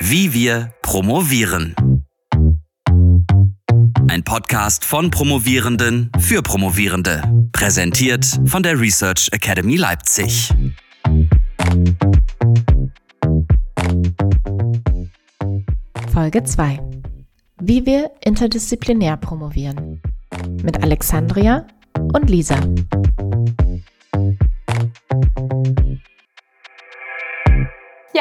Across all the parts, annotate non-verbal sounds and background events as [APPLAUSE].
Wie wir promovieren. Ein Podcast von Promovierenden für Promovierende. Präsentiert von der Research Academy Leipzig. Folge 2. Wie wir interdisziplinär promovieren. Mit Alexandria und Lisa.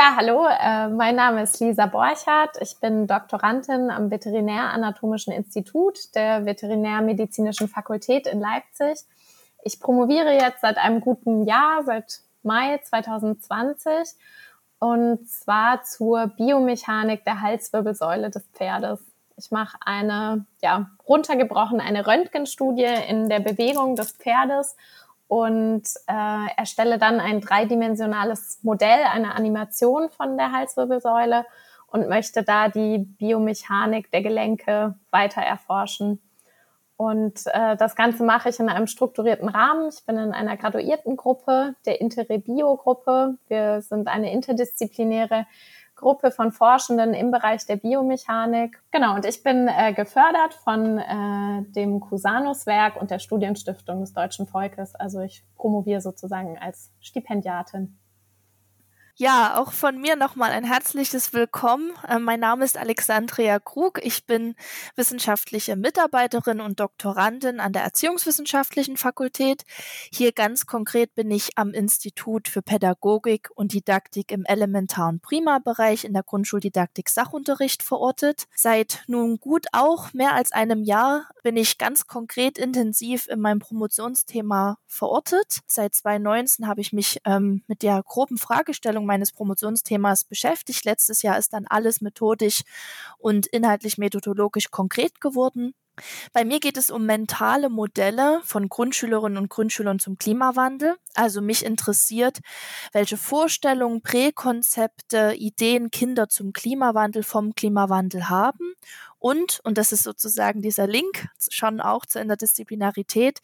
Ja, hallo, äh, mein Name ist Lisa Borchardt. Ich bin Doktorandin am Veterinäranatomischen Institut der Veterinärmedizinischen Fakultät in Leipzig. Ich promoviere jetzt seit einem guten Jahr, seit Mai 2020, und zwar zur Biomechanik der Halswirbelsäule des Pferdes. Ich mache eine, ja, runtergebrochen, eine Röntgenstudie in der Bewegung des Pferdes und äh, erstelle dann ein dreidimensionales Modell, eine Animation von der Halswirbelsäule und möchte da die Biomechanik der Gelenke weiter erforschen. Und äh, das Ganze mache ich in einem strukturierten Rahmen. Ich bin in einer graduierten Gruppe, der Interrebio-Gruppe. Wir sind eine interdisziplinäre Gruppe von Forschenden im Bereich der Biomechanik. Genau, und ich bin äh, gefördert von äh, dem Cusanus-Werk und der Studienstiftung des deutschen Volkes. Also ich promoviere sozusagen als Stipendiatin. Ja, auch von mir nochmal ein herzliches Willkommen. Äh, mein Name ist Alexandria Krug. Ich bin wissenschaftliche Mitarbeiterin und Doktorandin an der Erziehungswissenschaftlichen Fakultät. Hier ganz konkret bin ich am Institut für Pädagogik und Didaktik im elementaren Prima-Bereich in der Grundschuldidaktik Sachunterricht verortet. Seit nun gut auch mehr als einem Jahr bin ich ganz konkret intensiv in meinem Promotionsthema verortet. Seit 2019 habe ich mich ähm, mit der groben Fragestellung meines Promotionsthemas beschäftigt. Letztes Jahr ist dann alles methodisch und inhaltlich methodologisch konkret geworden. Bei mir geht es um mentale Modelle von Grundschülerinnen und Grundschülern zum Klimawandel. Also mich interessiert, welche Vorstellungen, Präkonzepte, Ideen Kinder zum Klimawandel vom Klimawandel haben und, und das ist sozusagen dieser Link schon auch zur Interdisziplinarität,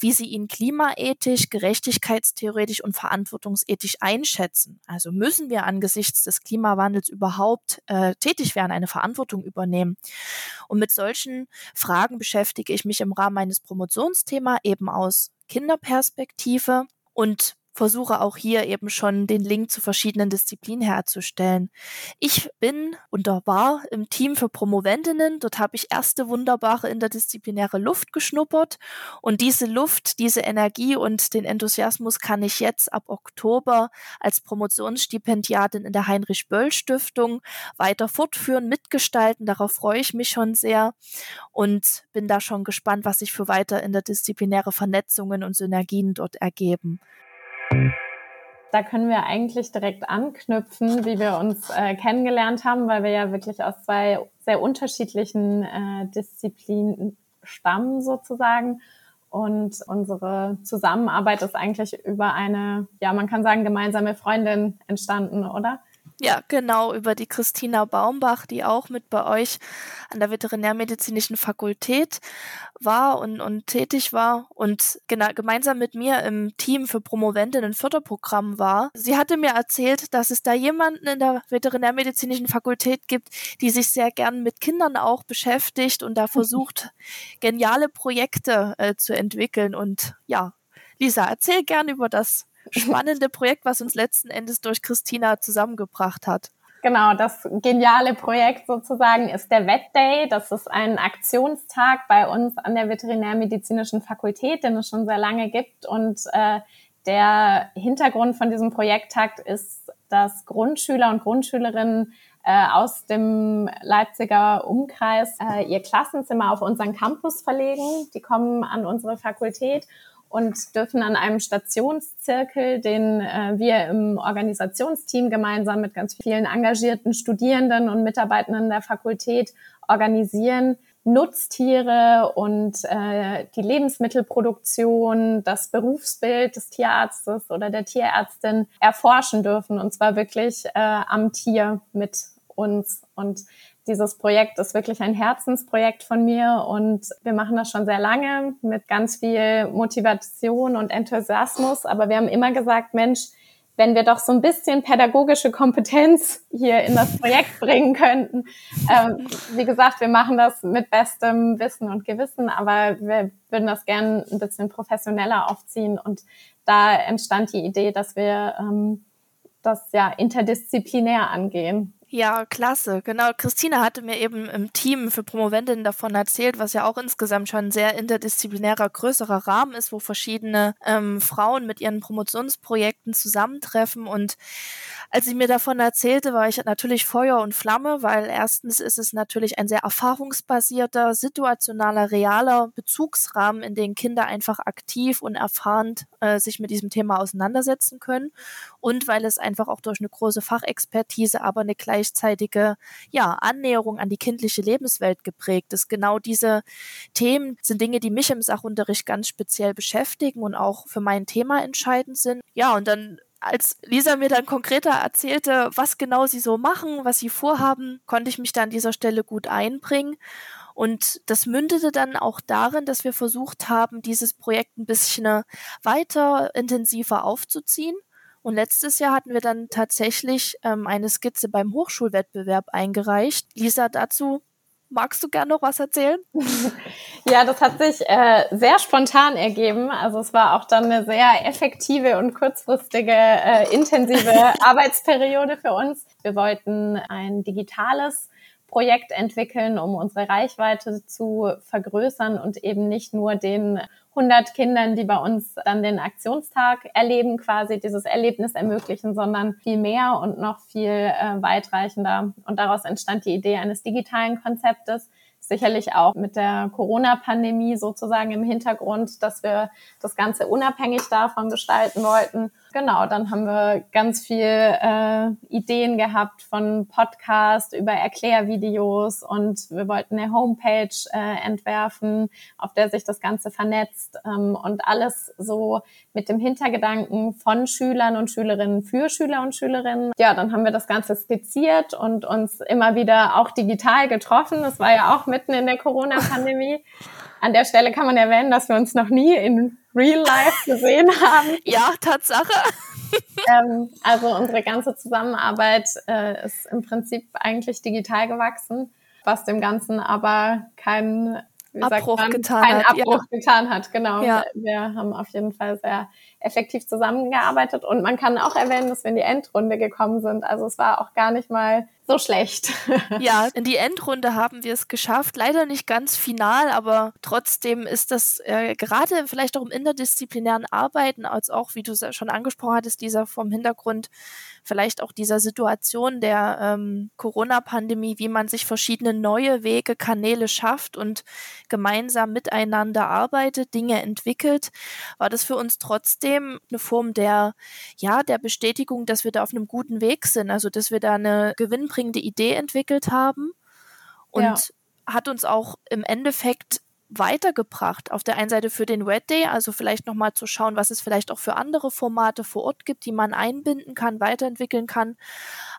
wie sie ihn klimaethisch, gerechtigkeitstheoretisch und verantwortungsethisch einschätzen. Also müssen wir angesichts des Klimawandels überhaupt äh, tätig werden, eine Verantwortung übernehmen. Und mit solchen Fragen beschäftige ich mich im Rahmen meines Promotionsthema eben aus Kinderperspektive und versuche auch hier eben schon den Link zu verschiedenen Disziplinen herzustellen. Ich bin und war im Team für Promoventinnen. Dort habe ich erste wunderbare interdisziplinäre Luft geschnuppert. Und diese Luft, diese Energie und den Enthusiasmus kann ich jetzt ab Oktober als Promotionsstipendiatin in der Heinrich-Böll-Stiftung weiter fortführen, mitgestalten. Darauf freue ich mich schon sehr und bin da schon gespannt, was sich für weiter interdisziplinäre Vernetzungen und Synergien dort ergeben. Da können wir eigentlich direkt anknüpfen, wie wir uns äh, kennengelernt haben, weil wir ja wirklich aus zwei sehr unterschiedlichen äh, Disziplinen stammen sozusagen. Und unsere Zusammenarbeit ist eigentlich über eine, ja, man kann sagen, gemeinsame Freundin entstanden, oder? Ja, genau, über die Christina Baumbach, die auch mit bei euch an der Veterinärmedizinischen Fakultät war und, und tätig war und genau, gemeinsam mit mir im Team für Promoventinnen Förderprogramm war. Sie hatte mir erzählt, dass es da jemanden in der Veterinärmedizinischen Fakultät gibt, die sich sehr gern mit Kindern auch beschäftigt und da versucht, geniale Projekte äh, zu entwickeln. Und ja, Lisa, erzähl gern über das spannende Projekt, was uns letzten Endes durch Christina zusammengebracht hat. Genau, das geniale Projekt sozusagen ist der Vet Day. Das ist ein Aktionstag bei uns an der Veterinärmedizinischen Fakultät, den es schon sehr lange gibt. Und äh, der Hintergrund von diesem Projekttag ist, dass Grundschüler und Grundschülerinnen äh, aus dem Leipziger Umkreis äh, ihr Klassenzimmer auf unseren Campus verlegen. Die kommen an unsere Fakultät und dürfen an einem Stationszirkel, den äh, wir im Organisationsteam gemeinsam mit ganz vielen engagierten Studierenden und Mitarbeitenden der Fakultät organisieren, Nutztiere und äh, die Lebensmittelproduktion, das Berufsbild des Tierarztes oder der Tierärztin erforschen dürfen und zwar wirklich äh, am Tier mit uns. Und dieses Projekt ist wirklich ein Herzensprojekt von mir und wir machen das schon sehr lange mit ganz viel Motivation und Enthusiasmus. Aber wir haben immer gesagt, Mensch, wenn wir doch so ein bisschen pädagogische Kompetenz hier in das Projekt bringen könnten. Ähm, wie gesagt, wir machen das mit bestem Wissen und Gewissen, aber wir würden das gern ein bisschen professioneller aufziehen. Und da entstand die Idee, dass wir ähm, das ja interdisziplinär angehen. Ja, klasse. Genau. Christina hatte mir eben im Team für Promovendinnen davon erzählt, was ja auch insgesamt schon ein sehr interdisziplinärer, größerer Rahmen ist, wo verschiedene ähm, Frauen mit ihren Promotionsprojekten zusammentreffen. Und als sie mir davon erzählte, war ich natürlich Feuer und Flamme, weil erstens ist es natürlich ein sehr erfahrungsbasierter, situationaler, realer Bezugsrahmen, in dem Kinder einfach aktiv und erfahrend äh, sich mit diesem Thema auseinandersetzen können. Und weil es einfach auch durch eine große Fachexpertise, aber eine gleichzeitige ja, Annäherung an die kindliche Lebenswelt geprägt ist. Genau diese Themen sind Dinge, die mich im Sachunterricht ganz speziell beschäftigen und auch für mein Thema entscheidend sind. Ja, und dann als Lisa mir dann konkreter erzählte, was genau sie so machen, was sie vorhaben, konnte ich mich da an dieser Stelle gut einbringen. Und das mündete dann auch darin, dass wir versucht haben, dieses Projekt ein bisschen weiter intensiver aufzuziehen. Und letztes Jahr hatten wir dann tatsächlich ähm, eine Skizze beim Hochschulwettbewerb eingereicht. Lisa, dazu Magst du gerne noch was erzählen? [LAUGHS] ja, das hat sich äh, sehr spontan ergeben. Also es war auch dann eine sehr effektive und kurzfristige, äh, intensive [LAUGHS] Arbeitsperiode für uns. Wir wollten ein digitales Projekt entwickeln, um unsere Reichweite zu vergrößern und eben nicht nur den 100 Kindern, die bei uns dann den Aktionstag erleben, quasi dieses Erlebnis ermöglichen, sondern viel mehr und noch viel äh, weitreichender. Und daraus entstand die Idee eines digitalen Konzeptes, sicherlich auch mit der Corona-Pandemie sozusagen im Hintergrund, dass wir das Ganze unabhängig davon gestalten wollten genau, dann haben wir ganz viel äh, Ideen gehabt von Podcast über Erklärvideos und wir wollten eine Homepage äh, entwerfen, auf der sich das Ganze vernetzt ähm, und alles so mit dem Hintergedanken von Schülern und Schülerinnen für Schüler und Schülerinnen. Ja, dann haben wir das Ganze skizziert und uns immer wieder auch digital getroffen. Das war ja auch mitten in der Corona-Pandemie. An der Stelle kann man erwähnen, dass wir uns noch nie in Real Life gesehen haben. [LAUGHS] Ja, Tatsache. ähm, also unsere ganze Zusammenarbeit äh, ist im Prinzip eigentlich digital gewachsen, was dem Ganzen aber keinen Abbruch man, getan keinen hat. Abbruch ja. getan hat. Genau. Ja. Wir haben auf jeden Fall sehr effektiv zusammengearbeitet und man kann auch erwähnen, dass wir in die Endrunde gekommen sind. Also es war auch gar nicht mal so schlecht. [LAUGHS] ja, in die Endrunde haben wir es geschafft. Leider nicht ganz final, aber trotzdem ist das äh, gerade vielleicht auch im interdisziplinären Arbeiten, als auch, wie du schon angesprochen hattest, dieser vom Hintergrund vielleicht auch dieser Situation der ähm, Corona-Pandemie, wie man sich verschiedene neue Wege, Kanäle schafft und gemeinsam miteinander arbeitet, Dinge entwickelt, war das für uns trotzdem eine Form der, ja, der Bestätigung, dass wir da auf einem guten Weg sind, also dass wir da eine Gewinn gewinnbringende Idee entwickelt haben und ja. hat uns auch im Endeffekt weitergebracht. Auf der einen Seite für den Red Day, also vielleicht nochmal zu schauen, was es vielleicht auch für andere Formate vor Ort gibt, die man einbinden kann, weiterentwickeln kann,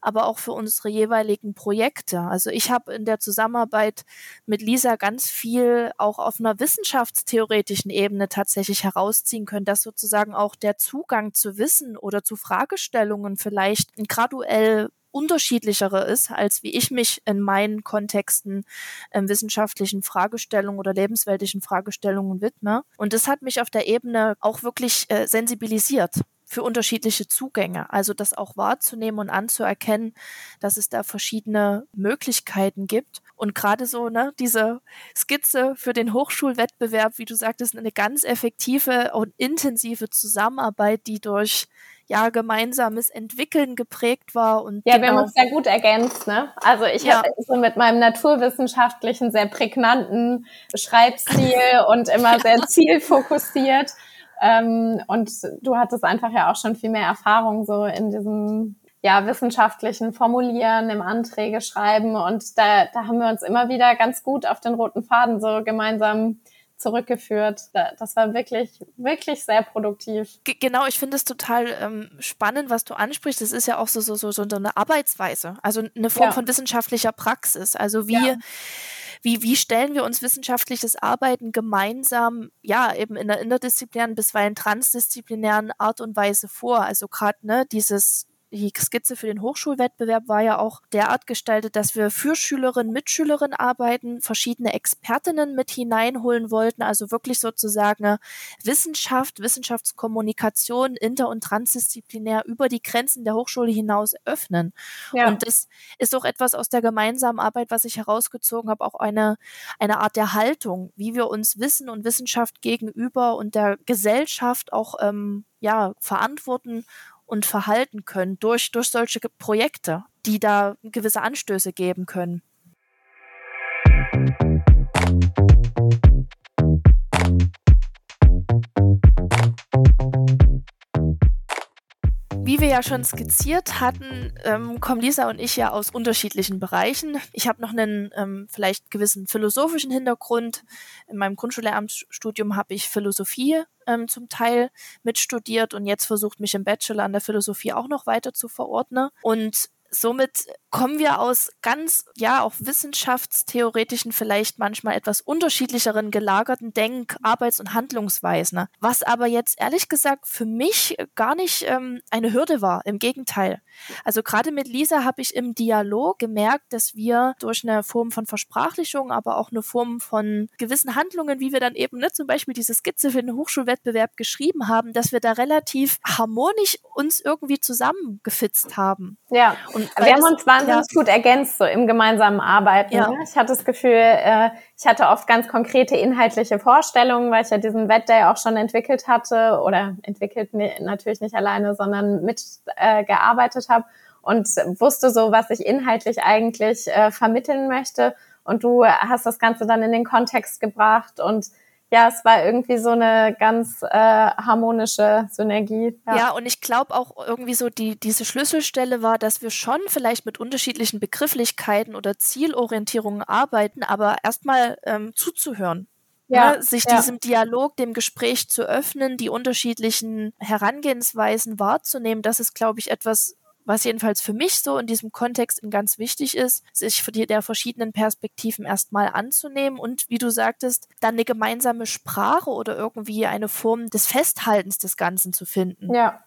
aber auch für unsere jeweiligen Projekte. Also ich habe in der Zusammenarbeit mit Lisa ganz viel auch auf einer wissenschaftstheoretischen Ebene tatsächlich herausziehen können, dass sozusagen auch der Zugang zu Wissen oder zu Fragestellungen vielleicht graduell unterschiedlichere ist, als wie ich mich in meinen Kontexten ähm, wissenschaftlichen Fragestellungen oder lebensweltlichen Fragestellungen widme. Und das hat mich auf der Ebene auch wirklich äh, sensibilisiert für unterschiedliche Zugänge. Also das auch wahrzunehmen und anzuerkennen, dass es da verschiedene Möglichkeiten gibt. Und gerade so, ne, diese Skizze für den Hochschulwettbewerb, wie du sagtest, eine ganz effektive und intensive Zusammenarbeit, die durch ja gemeinsames Entwickeln geprägt war und ja, genau. wir haben uns sehr gut ergänzt, ne? Also ich ja. habe so mit meinem naturwissenschaftlichen sehr prägnanten Schreibstil und immer [LAUGHS] sehr zielfokussiert ähm, und du hattest einfach ja auch schon viel mehr Erfahrung so in diesem ja, wissenschaftlichen Formulieren, im Anträge schreiben. Und da, da haben wir uns immer wieder ganz gut auf den roten Faden so gemeinsam zurückgeführt. Das war wirklich, wirklich sehr produktiv. Genau, ich finde es total ähm, spannend, was du ansprichst. Das ist ja auch so, so, so, so eine Arbeitsweise, also eine Form ja. von wissenschaftlicher Praxis. Also wie ja wie, wie stellen wir uns wissenschaftliches Arbeiten gemeinsam, ja, eben in der interdisziplinären, bisweilen transdisziplinären Art und Weise vor? Also gerade ne, dieses die Skizze für den Hochschulwettbewerb war ja auch derart gestaltet, dass wir für Schülerinnen, Mitschülerinnen arbeiten, verschiedene Expertinnen mit hineinholen wollten, also wirklich sozusagen Wissenschaft, Wissenschaftskommunikation inter- und transdisziplinär über die Grenzen der Hochschule hinaus öffnen. Ja. Und das ist auch etwas aus der gemeinsamen Arbeit, was ich herausgezogen habe, auch eine, eine Art der Haltung, wie wir uns Wissen und Wissenschaft gegenüber und der Gesellschaft auch ähm, ja, verantworten und verhalten können durch, durch solche Projekte, die da gewisse Anstöße geben können. Wie wir ja schon skizziert hatten, ähm, kommen Lisa und ich ja aus unterschiedlichen Bereichen. Ich habe noch einen ähm, vielleicht gewissen philosophischen Hintergrund. In meinem Grundschullehramtsstudium habe ich Philosophie ähm, zum Teil mitstudiert und jetzt versucht mich im Bachelor an der Philosophie auch noch weiter zu verordnen. Und somit kommen wir aus ganz, ja, auch wissenschaftstheoretischen, vielleicht manchmal etwas unterschiedlicheren gelagerten Denk-, Arbeits- und Handlungsweisen. Was aber jetzt ehrlich gesagt für mich gar nicht ähm, eine Hürde war. Im Gegenteil. Also gerade mit Lisa habe ich im Dialog gemerkt, dass wir durch eine Form von Versprachlichung, aber auch eine Form von gewissen Handlungen, wie wir dann eben ne, zum Beispiel diese Skizze für den Hochschulwettbewerb geschrieben haben, dass wir da relativ harmonisch uns irgendwie zusammengefitzt haben. Ja. Und wir haben uns wahnsinnig ja. gut ergänzt, so im gemeinsamen Arbeiten. Ja. Ne? Ich hatte das Gefühl, äh, ich hatte oft ganz konkrete inhaltliche Vorstellungen, weil ich ja diesen Wettday auch schon entwickelt hatte oder entwickelt natürlich nicht alleine, sondern mitgearbeitet äh, habe und wusste so, was ich inhaltlich eigentlich äh, vermitteln möchte. Und du hast das Ganze dann in den Kontext gebracht und ja, es war irgendwie so eine ganz äh, harmonische Synergie. Ja, ja und ich glaube auch irgendwie so die diese Schlüsselstelle war, dass wir schon vielleicht mit unterschiedlichen Begrifflichkeiten oder Zielorientierungen arbeiten, aber erstmal ähm, zuzuhören. Ja, ne, sich ja. diesem Dialog, dem Gespräch zu öffnen, die unterschiedlichen Herangehensweisen wahrzunehmen, das ist, glaube ich, etwas, was jedenfalls für mich so in diesem Kontext ganz wichtig ist, sich der verschiedenen Perspektiven erstmal anzunehmen und wie du sagtest, dann eine gemeinsame Sprache oder irgendwie eine Form des Festhaltens des Ganzen zu finden. Ja.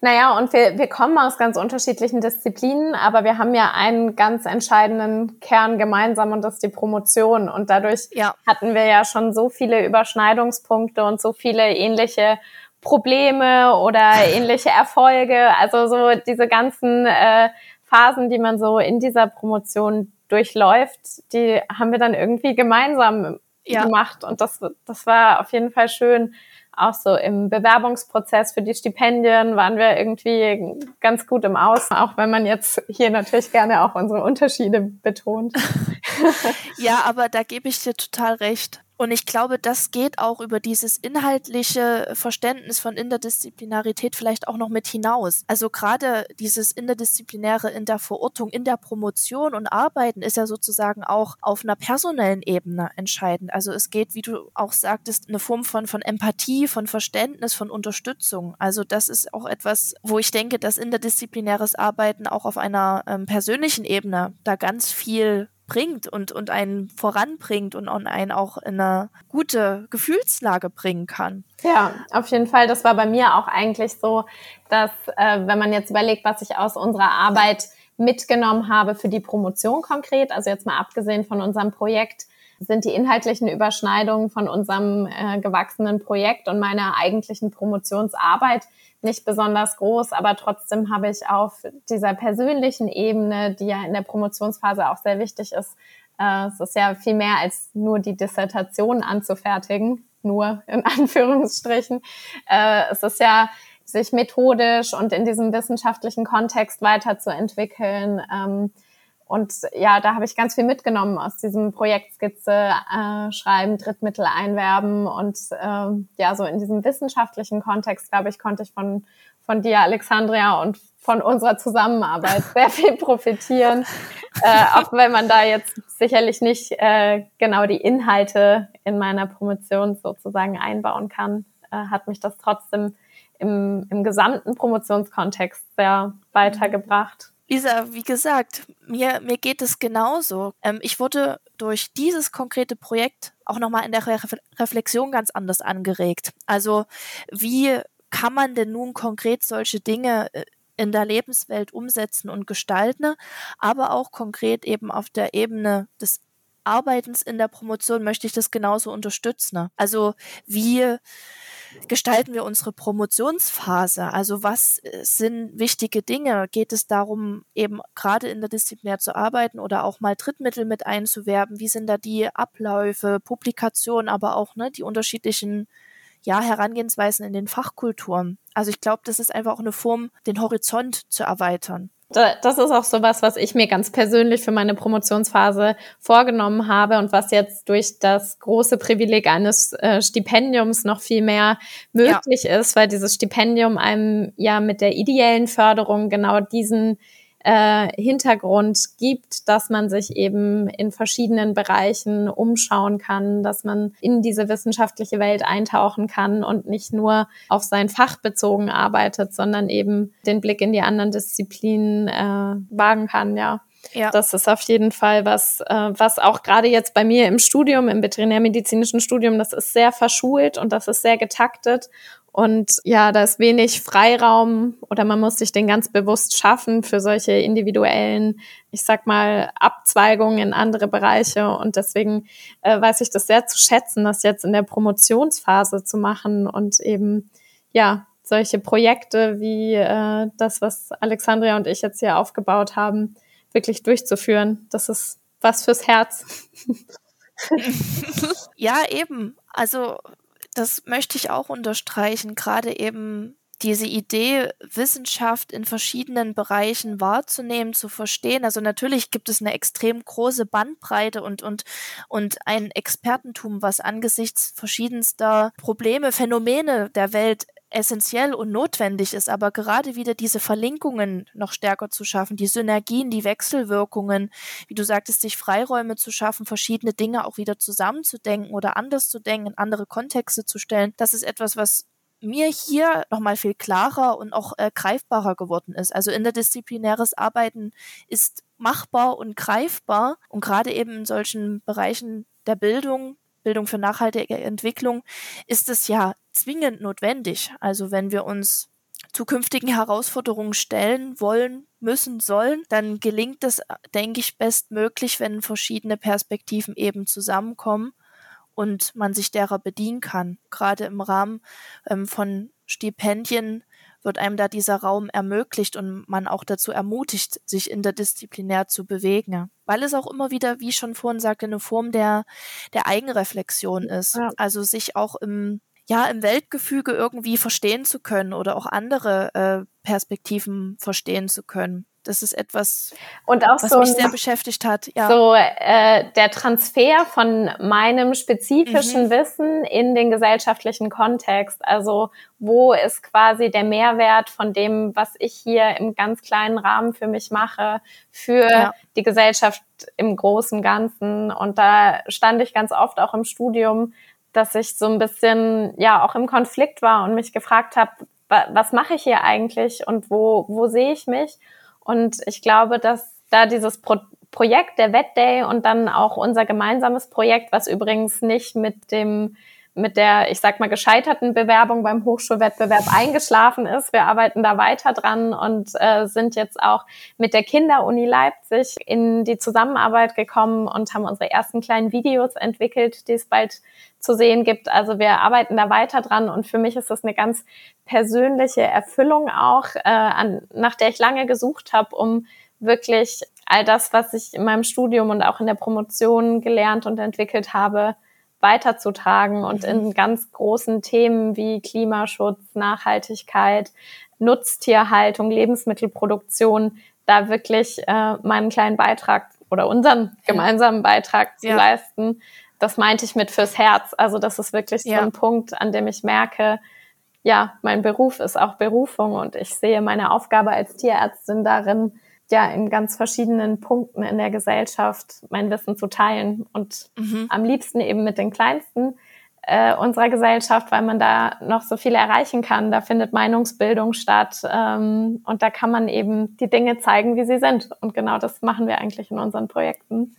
Naja, und wir, wir kommen aus ganz unterschiedlichen Disziplinen, aber wir haben ja einen ganz entscheidenden Kern gemeinsam und das ist die Promotion. Und dadurch ja. hatten wir ja schon so viele Überschneidungspunkte und so viele ähnliche Probleme oder [LAUGHS] ähnliche Erfolge. Also so diese ganzen äh, Phasen, die man so in dieser Promotion durchläuft, die haben wir dann irgendwie gemeinsam ja. gemacht. Und das, das war auf jeden Fall schön. Auch so im Bewerbungsprozess für die Stipendien waren wir irgendwie ganz gut im Aus, auch wenn man jetzt hier natürlich gerne auch unsere Unterschiede betont. [LAUGHS] ja, aber da gebe ich dir total recht. Und ich glaube, das geht auch über dieses inhaltliche Verständnis von Interdisziplinarität vielleicht auch noch mit hinaus. Also gerade dieses Interdisziplinäre in der Verortung, in der Promotion und Arbeiten ist ja sozusagen auch auf einer personellen Ebene entscheidend. Also es geht, wie du auch sagtest, eine Form von, von Empathie, von Verständnis, von Unterstützung. Also das ist auch etwas, wo ich denke, dass interdisziplinäres Arbeiten auch auf einer ähm, persönlichen Ebene da ganz viel bringt und, und einen voranbringt und einen auch in eine gute Gefühlslage bringen kann. Ja, auf jeden Fall. Das war bei mir auch eigentlich so, dass äh, wenn man jetzt überlegt, was ich aus unserer Arbeit mitgenommen habe für die Promotion konkret, also jetzt mal abgesehen von unserem Projekt, sind die inhaltlichen Überschneidungen von unserem äh, gewachsenen Projekt und meiner eigentlichen Promotionsarbeit nicht besonders groß, aber trotzdem habe ich auf dieser persönlichen Ebene, die ja in der Promotionsphase auch sehr wichtig ist, äh, es ist ja viel mehr als nur die Dissertation anzufertigen, nur in [LAUGHS] Anführungsstrichen. Äh, es ist ja sich methodisch und in diesem wissenschaftlichen Kontext weiterzuentwickeln. Ähm, und ja, da habe ich ganz viel mitgenommen aus diesem Projekt Skizze äh, schreiben, Drittmittel einwerben und ähm, ja, so in diesem wissenschaftlichen Kontext, glaube ich, konnte ich von von dir, Alexandria, und von unserer Zusammenarbeit [LAUGHS] sehr viel profitieren. äh, auch wenn man da jetzt sicherlich nicht äh, genau die Inhalte in meiner Promotion sozusagen einbauen kann, äh, hat mich das trotzdem im, im gesamten Promotionskontext sehr weitergebracht. Lisa, wie gesagt, mir, mir geht es genauso. Ähm, ich wurde durch dieses konkrete Projekt auch nochmal in der Re Reflexion ganz anders angeregt. Also wie kann man denn nun konkret solche Dinge äh, in der Lebenswelt umsetzen und gestalten, aber auch konkret eben auf der Ebene des Arbeitens in der Promotion möchte ich das genauso unterstützen. Also wie gestalten wir unsere Promotionsphase? Also was äh, sind wichtige Dinge? Geht es darum, eben gerade in der Disziplinär zu arbeiten oder auch mal Drittmittel mit einzuwerben? Wie sind da die Abläufe, Publikationen, aber auch ne, die unterschiedlichen ja, Herangehensweisen in den Fachkulturen? Also ich glaube, das ist einfach auch eine Form, den Horizont zu erweitern. Das ist auch sowas, was ich mir ganz persönlich für meine Promotionsphase vorgenommen habe und was jetzt durch das große Privileg eines äh, Stipendiums noch viel mehr möglich ja. ist, weil dieses Stipendium einem ja mit der ideellen Förderung genau diesen äh, Hintergrund gibt, dass man sich eben in verschiedenen Bereichen umschauen kann, dass man in diese wissenschaftliche Welt eintauchen kann und nicht nur auf sein Fach bezogen arbeitet, sondern eben den Blick in die anderen Disziplinen äh, wagen kann, ja. Ja. Das ist auf jeden Fall was, äh, was auch gerade jetzt bei mir im Studium, im veterinärmedizinischen Studium, das ist sehr verschult und das ist sehr getaktet. Und ja, da ist wenig Freiraum oder man muss sich den ganz bewusst schaffen für solche individuellen, ich sag mal, Abzweigungen in andere Bereiche. Und deswegen äh, weiß ich das sehr zu schätzen, das jetzt in der Promotionsphase zu machen und eben, ja, solche Projekte wie äh, das, was Alexandria und ich jetzt hier aufgebaut haben, wirklich durchzuführen. Das ist was fürs Herz. [LAUGHS] ja, eben. Also das möchte ich auch unterstreichen, gerade eben diese Idee, Wissenschaft in verschiedenen Bereichen wahrzunehmen, zu verstehen. Also natürlich gibt es eine extrem große Bandbreite und, und, und ein Expertentum, was angesichts verschiedenster Probleme, Phänomene der Welt essentiell und notwendig ist, aber gerade wieder diese Verlinkungen noch stärker zu schaffen, die Synergien, die Wechselwirkungen, wie du sagtest, sich Freiräume zu schaffen, verschiedene Dinge auch wieder zusammenzudenken oder anders zu denken, in andere Kontexte zu stellen, das ist etwas, was mir hier nochmal viel klarer und auch äh, greifbarer geworden ist. Also interdisziplinäres Arbeiten ist machbar und greifbar und gerade eben in solchen Bereichen der Bildung, Bildung für nachhaltige Entwicklung, ist es ja zwingend notwendig. Also wenn wir uns zukünftigen Herausforderungen stellen wollen, müssen, sollen, dann gelingt es, denke ich, bestmöglich, wenn verschiedene Perspektiven eben zusammenkommen und man sich derer bedienen kann. Gerade im Rahmen ähm, von Stipendien wird einem da dieser Raum ermöglicht und man auch dazu ermutigt, sich interdisziplinär zu bewegen. Weil es auch immer wieder, wie ich schon vorhin sagte, eine Form der, der Eigenreflexion ist. Ja. Also sich auch im ja, im Weltgefüge irgendwie verstehen zu können oder auch andere äh, Perspektiven verstehen zu können. Das ist etwas, und auch was so mich sehr beschäftigt hat. Ja. So äh, der Transfer von meinem spezifischen mhm. Wissen in den gesellschaftlichen Kontext. Also wo ist quasi der Mehrwert von dem, was ich hier im ganz kleinen Rahmen für mich mache, für ja. die Gesellschaft im großen Ganzen. Und da stand ich ganz oft auch im Studium dass ich so ein bisschen ja auch im Konflikt war und mich gefragt habe, was mache ich hier eigentlich und wo, wo sehe ich mich? Und ich glaube, dass da dieses Pro Projekt der Wettday und dann auch unser gemeinsames Projekt, was übrigens nicht mit dem mit der, ich sag mal, gescheiterten Bewerbung beim Hochschulwettbewerb eingeschlafen ist. Wir arbeiten da weiter dran und äh, sind jetzt auch mit der Kinderuni Leipzig in die Zusammenarbeit gekommen und haben unsere ersten kleinen Videos entwickelt, die es bald zu sehen gibt. Also wir arbeiten da weiter dran und für mich ist das eine ganz persönliche Erfüllung auch, äh, an, nach der ich lange gesucht habe, um wirklich all das, was ich in meinem Studium und auch in der Promotion gelernt und entwickelt habe, weiterzutragen und in mhm. ganz großen Themen wie Klimaschutz, Nachhaltigkeit, Nutztierhaltung, Lebensmittelproduktion da wirklich äh, meinen kleinen Beitrag oder unseren gemeinsamen Beitrag zu ja. leisten. Das meinte ich mit fürs Herz. Also das ist wirklich ja. so ein Punkt, an dem ich merke, ja, mein Beruf ist auch Berufung und ich sehe meine Aufgabe als Tierärztin darin, ja in ganz verschiedenen Punkten in der Gesellschaft mein Wissen zu teilen und mhm. am liebsten eben mit den Kleinsten äh, unserer Gesellschaft, weil man da noch so viel erreichen kann. Da findet Meinungsbildung statt ähm, und da kann man eben die Dinge zeigen, wie sie sind. Und genau das machen wir eigentlich in unseren Projekten.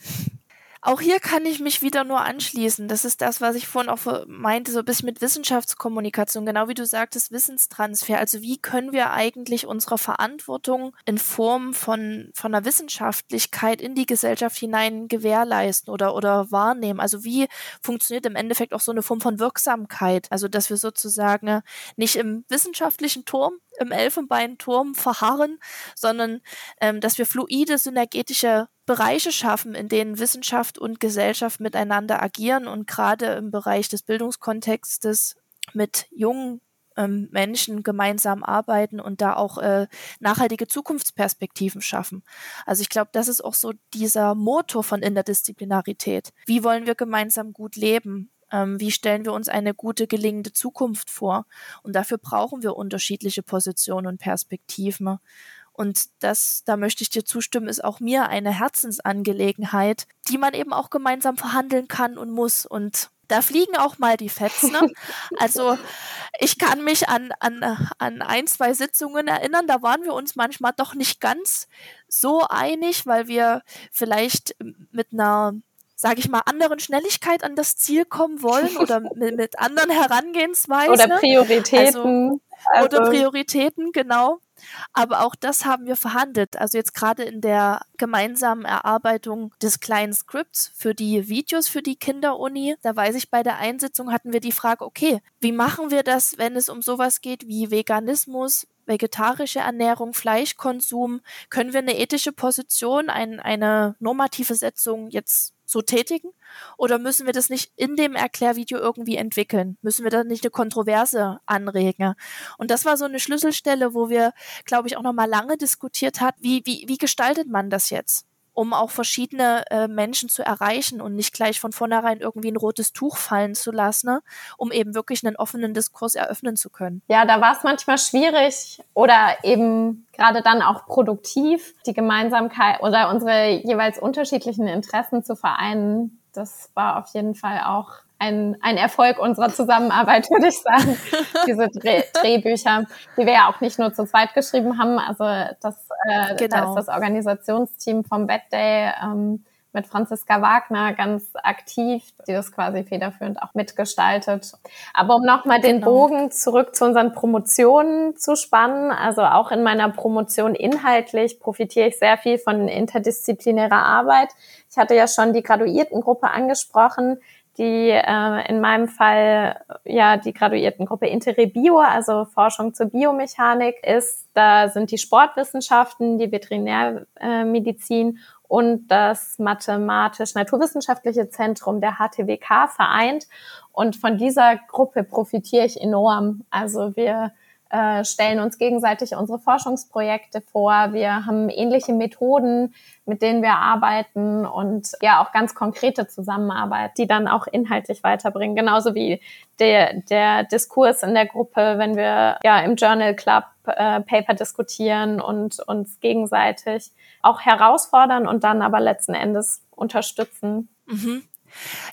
Auch hier kann ich mich wieder nur anschließen. Das ist das, was ich vorhin auch meinte, so ein bisschen mit Wissenschaftskommunikation, genau wie du sagtest, Wissenstransfer. Also wie können wir eigentlich unsere Verantwortung in Form von, von einer Wissenschaftlichkeit in die Gesellschaft hinein gewährleisten oder, oder wahrnehmen? Also wie funktioniert im Endeffekt auch so eine Form von Wirksamkeit? Also dass wir sozusagen nicht im wissenschaftlichen Turm im Elfenbeinturm verharren, sondern ähm, dass wir fluide, synergetische Bereiche schaffen, in denen Wissenschaft und Gesellschaft miteinander agieren und gerade im Bereich des Bildungskontextes mit jungen ähm, Menschen gemeinsam arbeiten und da auch äh, nachhaltige Zukunftsperspektiven schaffen. Also ich glaube, das ist auch so dieser Motor von Interdisziplinarität. Wie wollen wir gemeinsam gut leben? Ähm, wie stellen wir uns eine gute, gelingende Zukunft vor? Und dafür brauchen wir unterschiedliche Positionen und Perspektiven. Und das, da möchte ich dir zustimmen, ist auch mir eine Herzensangelegenheit, die man eben auch gemeinsam verhandeln kann und muss. Und da fliegen auch mal die Fetzen. Ne? [LAUGHS] Also ich kann mich an, an, an ein, zwei Sitzungen erinnern, da waren wir uns manchmal doch nicht ganz so einig, weil wir vielleicht mit einer sage ich mal, anderen Schnelligkeit an das Ziel kommen wollen oder [LAUGHS] mit, mit anderen Herangehensweisen. Oder Prioritäten. Also, oder also Prioritäten, genau. Aber auch das haben wir verhandelt. Also jetzt gerade in der gemeinsamen Erarbeitung des kleinen Skripts für die Videos für die Kinderuni, da weiß ich, bei der Einsitzung hatten wir die Frage, okay, wie machen wir das, wenn es um sowas geht wie Veganismus, vegetarische Ernährung, Fleischkonsum? Können wir eine ethische Position, ein, eine normative Setzung jetzt so tätigen? Oder müssen wir das nicht in dem Erklärvideo irgendwie entwickeln? Müssen wir da nicht eine Kontroverse anregen? Und das war so eine Schlüsselstelle, wo wir, glaube ich, auch noch mal lange diskutiert hat, wie, wie, wie gestaltet man das jetzt? Um auch verschiedene äh, Menschen zu erreichen und nicht gleich von vornherein irgendwie ein rotes Tuch fallen zu lassen, ne? um eben wirklich einen offenen Diskurs eröffnen zu können. Ja, da war es manchmal schwierig oder eben gerade dann auch produktiv, die Gemeinsamkeit oder unsere jeweils unterschiedlichen Interessen zu vereinen. Das war auf jeden Fall auch ein, ein Erfolg unserer Zusammenarbeit, würde ich sagen. [LAUGHS] Diese Dreh Drehbücher, die wir ja auch nicht nur zu zweit geschrieben haben. Also das, äh, genau. da ist das Organisationsteam vom Bad Day ähm, mit Franziska Wagner ganz aktiv, die das quasi federführend auch mitgestaltet. Aber um nochmal den genau. Bogen zurück zu unseren Promotionen zu spannen, also auch in meiner Promotion inhaltlich profitiere ich sehr viel von interdisziplinärer Arbeit. Ich hatte ja schon die Graduiertengruppe angesprochen die äh, in meinem Fall ja die Graduiertengruppe Interebio, also Forschung zur Biomechanik ist. Da sind die Sportwissenschaften, die Veterinärmedizin äh, und das mathematisch-naturwissenschaftliche Zentrum der HTWK vereint. Und von dieser Gruppe profitiere ich enorm. Also wir äh, stellen uns gegenseitig unsere Forschungsprojekte vor. Wir haben ähnliche Methoden, mit denen wir arbeiten und ja auch ganz konkrete Zusammenarbeit, die dann auch inhaltlich weiterbringen. Genauso wie der, der Diskurs in der Gruppe, wenn wir ja im Journal Club äh, Paper diskutieren und uns gegenseitig auch herausfordern und dann aber letzten Endes unterstützen. Mhm.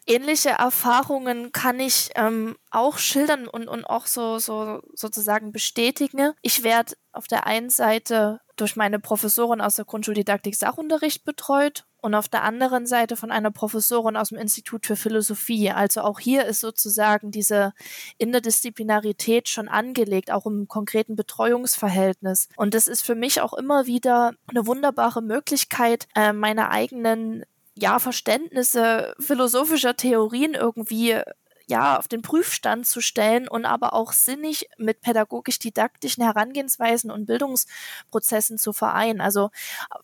Ähnliche Erfahrungen kann ich ähm, auch schildern und, und auch so, so sozusagen bestätigen. Ich werde auf der einen Seite durch meine Professorin aus der Grundschuldidaktik Sachunterricht betreut und auf der anderen Seite von einer Professorin aus dem Institut für Philosophie. Also auch hier ist sozusagen diese Interdisziplinarität schon angelegt, auch im konkreten Betreuungsverhältnis. Und das ist für mich auch immer wieder eine wunderbare Möglichkeit, äh, meine eigenen ja, Verständnisse philosophischer Theorien irgendwie ja, auf den Prüfstand zu stellen und aber auch sinnig mit pädagogisch-didaktischen Herangehensweisen und Bildungsprozessen zu vereinen. Also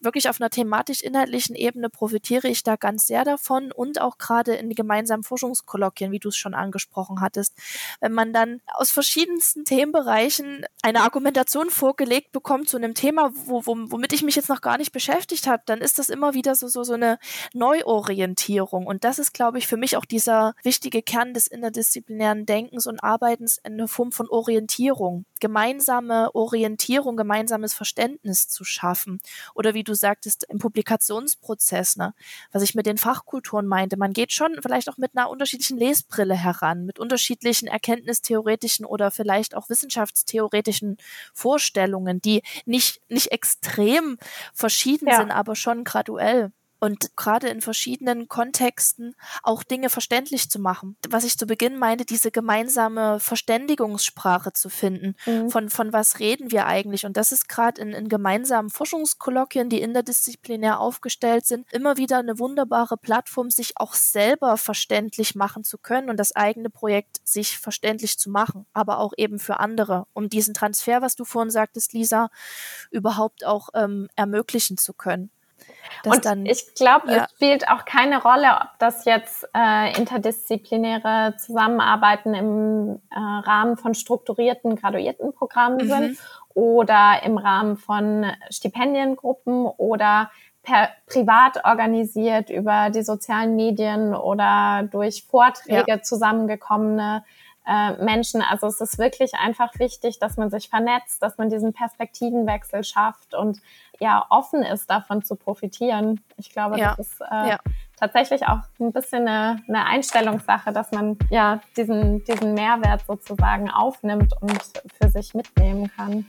wirklich auf einer thematisch-inhaltlichen Ebene profitiere ich da ganz sehr davon und auch gerade in gemeinsamen Forschungskolloquien, wie du es schon angesprochen hattest. Wenn man dann aus verschiedensten Themenbereichen eine Argumentation vorgelegt bekommt zu einem Thema, wo, wo, womit ich mich jetzt noch gar nicht beschäftigt habe, dann ist das immer wieder so, so, so eine Neuorientierung. Und das ist, glaube ich, für mich auch dieser wichtige Kern des interdisziplinären Denkens und Arbeitens eine Form von Orientierung, gemeinsame Orientierung, gemeinsames Verständnis zu schaffen. Oder wie du sagtest, im Publikationsprozess, ne? was ich mit den Fachkulturen meinte, man geht schon vielleicht auch mit einer unterschiedlichen Lesbrille heran, mit unterschiedlichen erkenntnistheoretischen oder vielleicht auch wissenschaftstheoretischen Vorstellungen, die nicht, nicht extrem verschieden ja. sind, aber schon graduell. Und gerade in verschiedenen Kontexten auch Dinge verständlich zu machen. Was ich zu Beginn meinte, diese gemeinsame Verständigungssprache zu finden. Mhm. Von, von was reden wir eigentlich? Und das ist gerade in, in gemeinsamen Forschungskolloquien, die interdisziplinär aufgestellt sind, immer wieder eine wunderbare Plattform, sich auch selber verständlich machen zu können und das eigene Projekt sich verständlich zu machen, aber auch eben für andere, um diesen Transfer, was du vorhin sagtest, Lisa, überhaupt auch ähm, ermöglichen zu können. Und dann, ich glaube, ja. es spielt auch keine Rolle, ob das jetzt äh, interdisziplinäre Zusammenarbeiten im äh, Rahmen von strukturierten Graduiertenprogrammen mhm. sind oder im Rahmen von Stipendiengruppen oder per, privat organisiert über die sozialen Medien oder durch Vorträge ja. zusammengekommene äh, Menschen. Also es ist wirklich einfach wichtig, dass man sich vernetzt, dass man diesen Perspektivenwechsel schafft und ja offen ist, davon zu profitieren. Ich glaube, ja. das ist äh, ja. tatsächlich auch ein bisschen eine, eine Einstellungssache, dass man ja diesen, diesen Mehrwert sozusagen aufnimmt und für sich mitnehmen kann.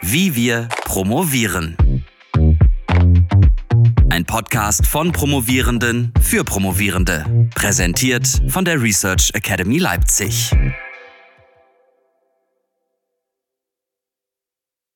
Wie wir promovieren. Ein Podcast von Promovierenden für Promovierende. Präsentiert von der Research Academy Leipzig.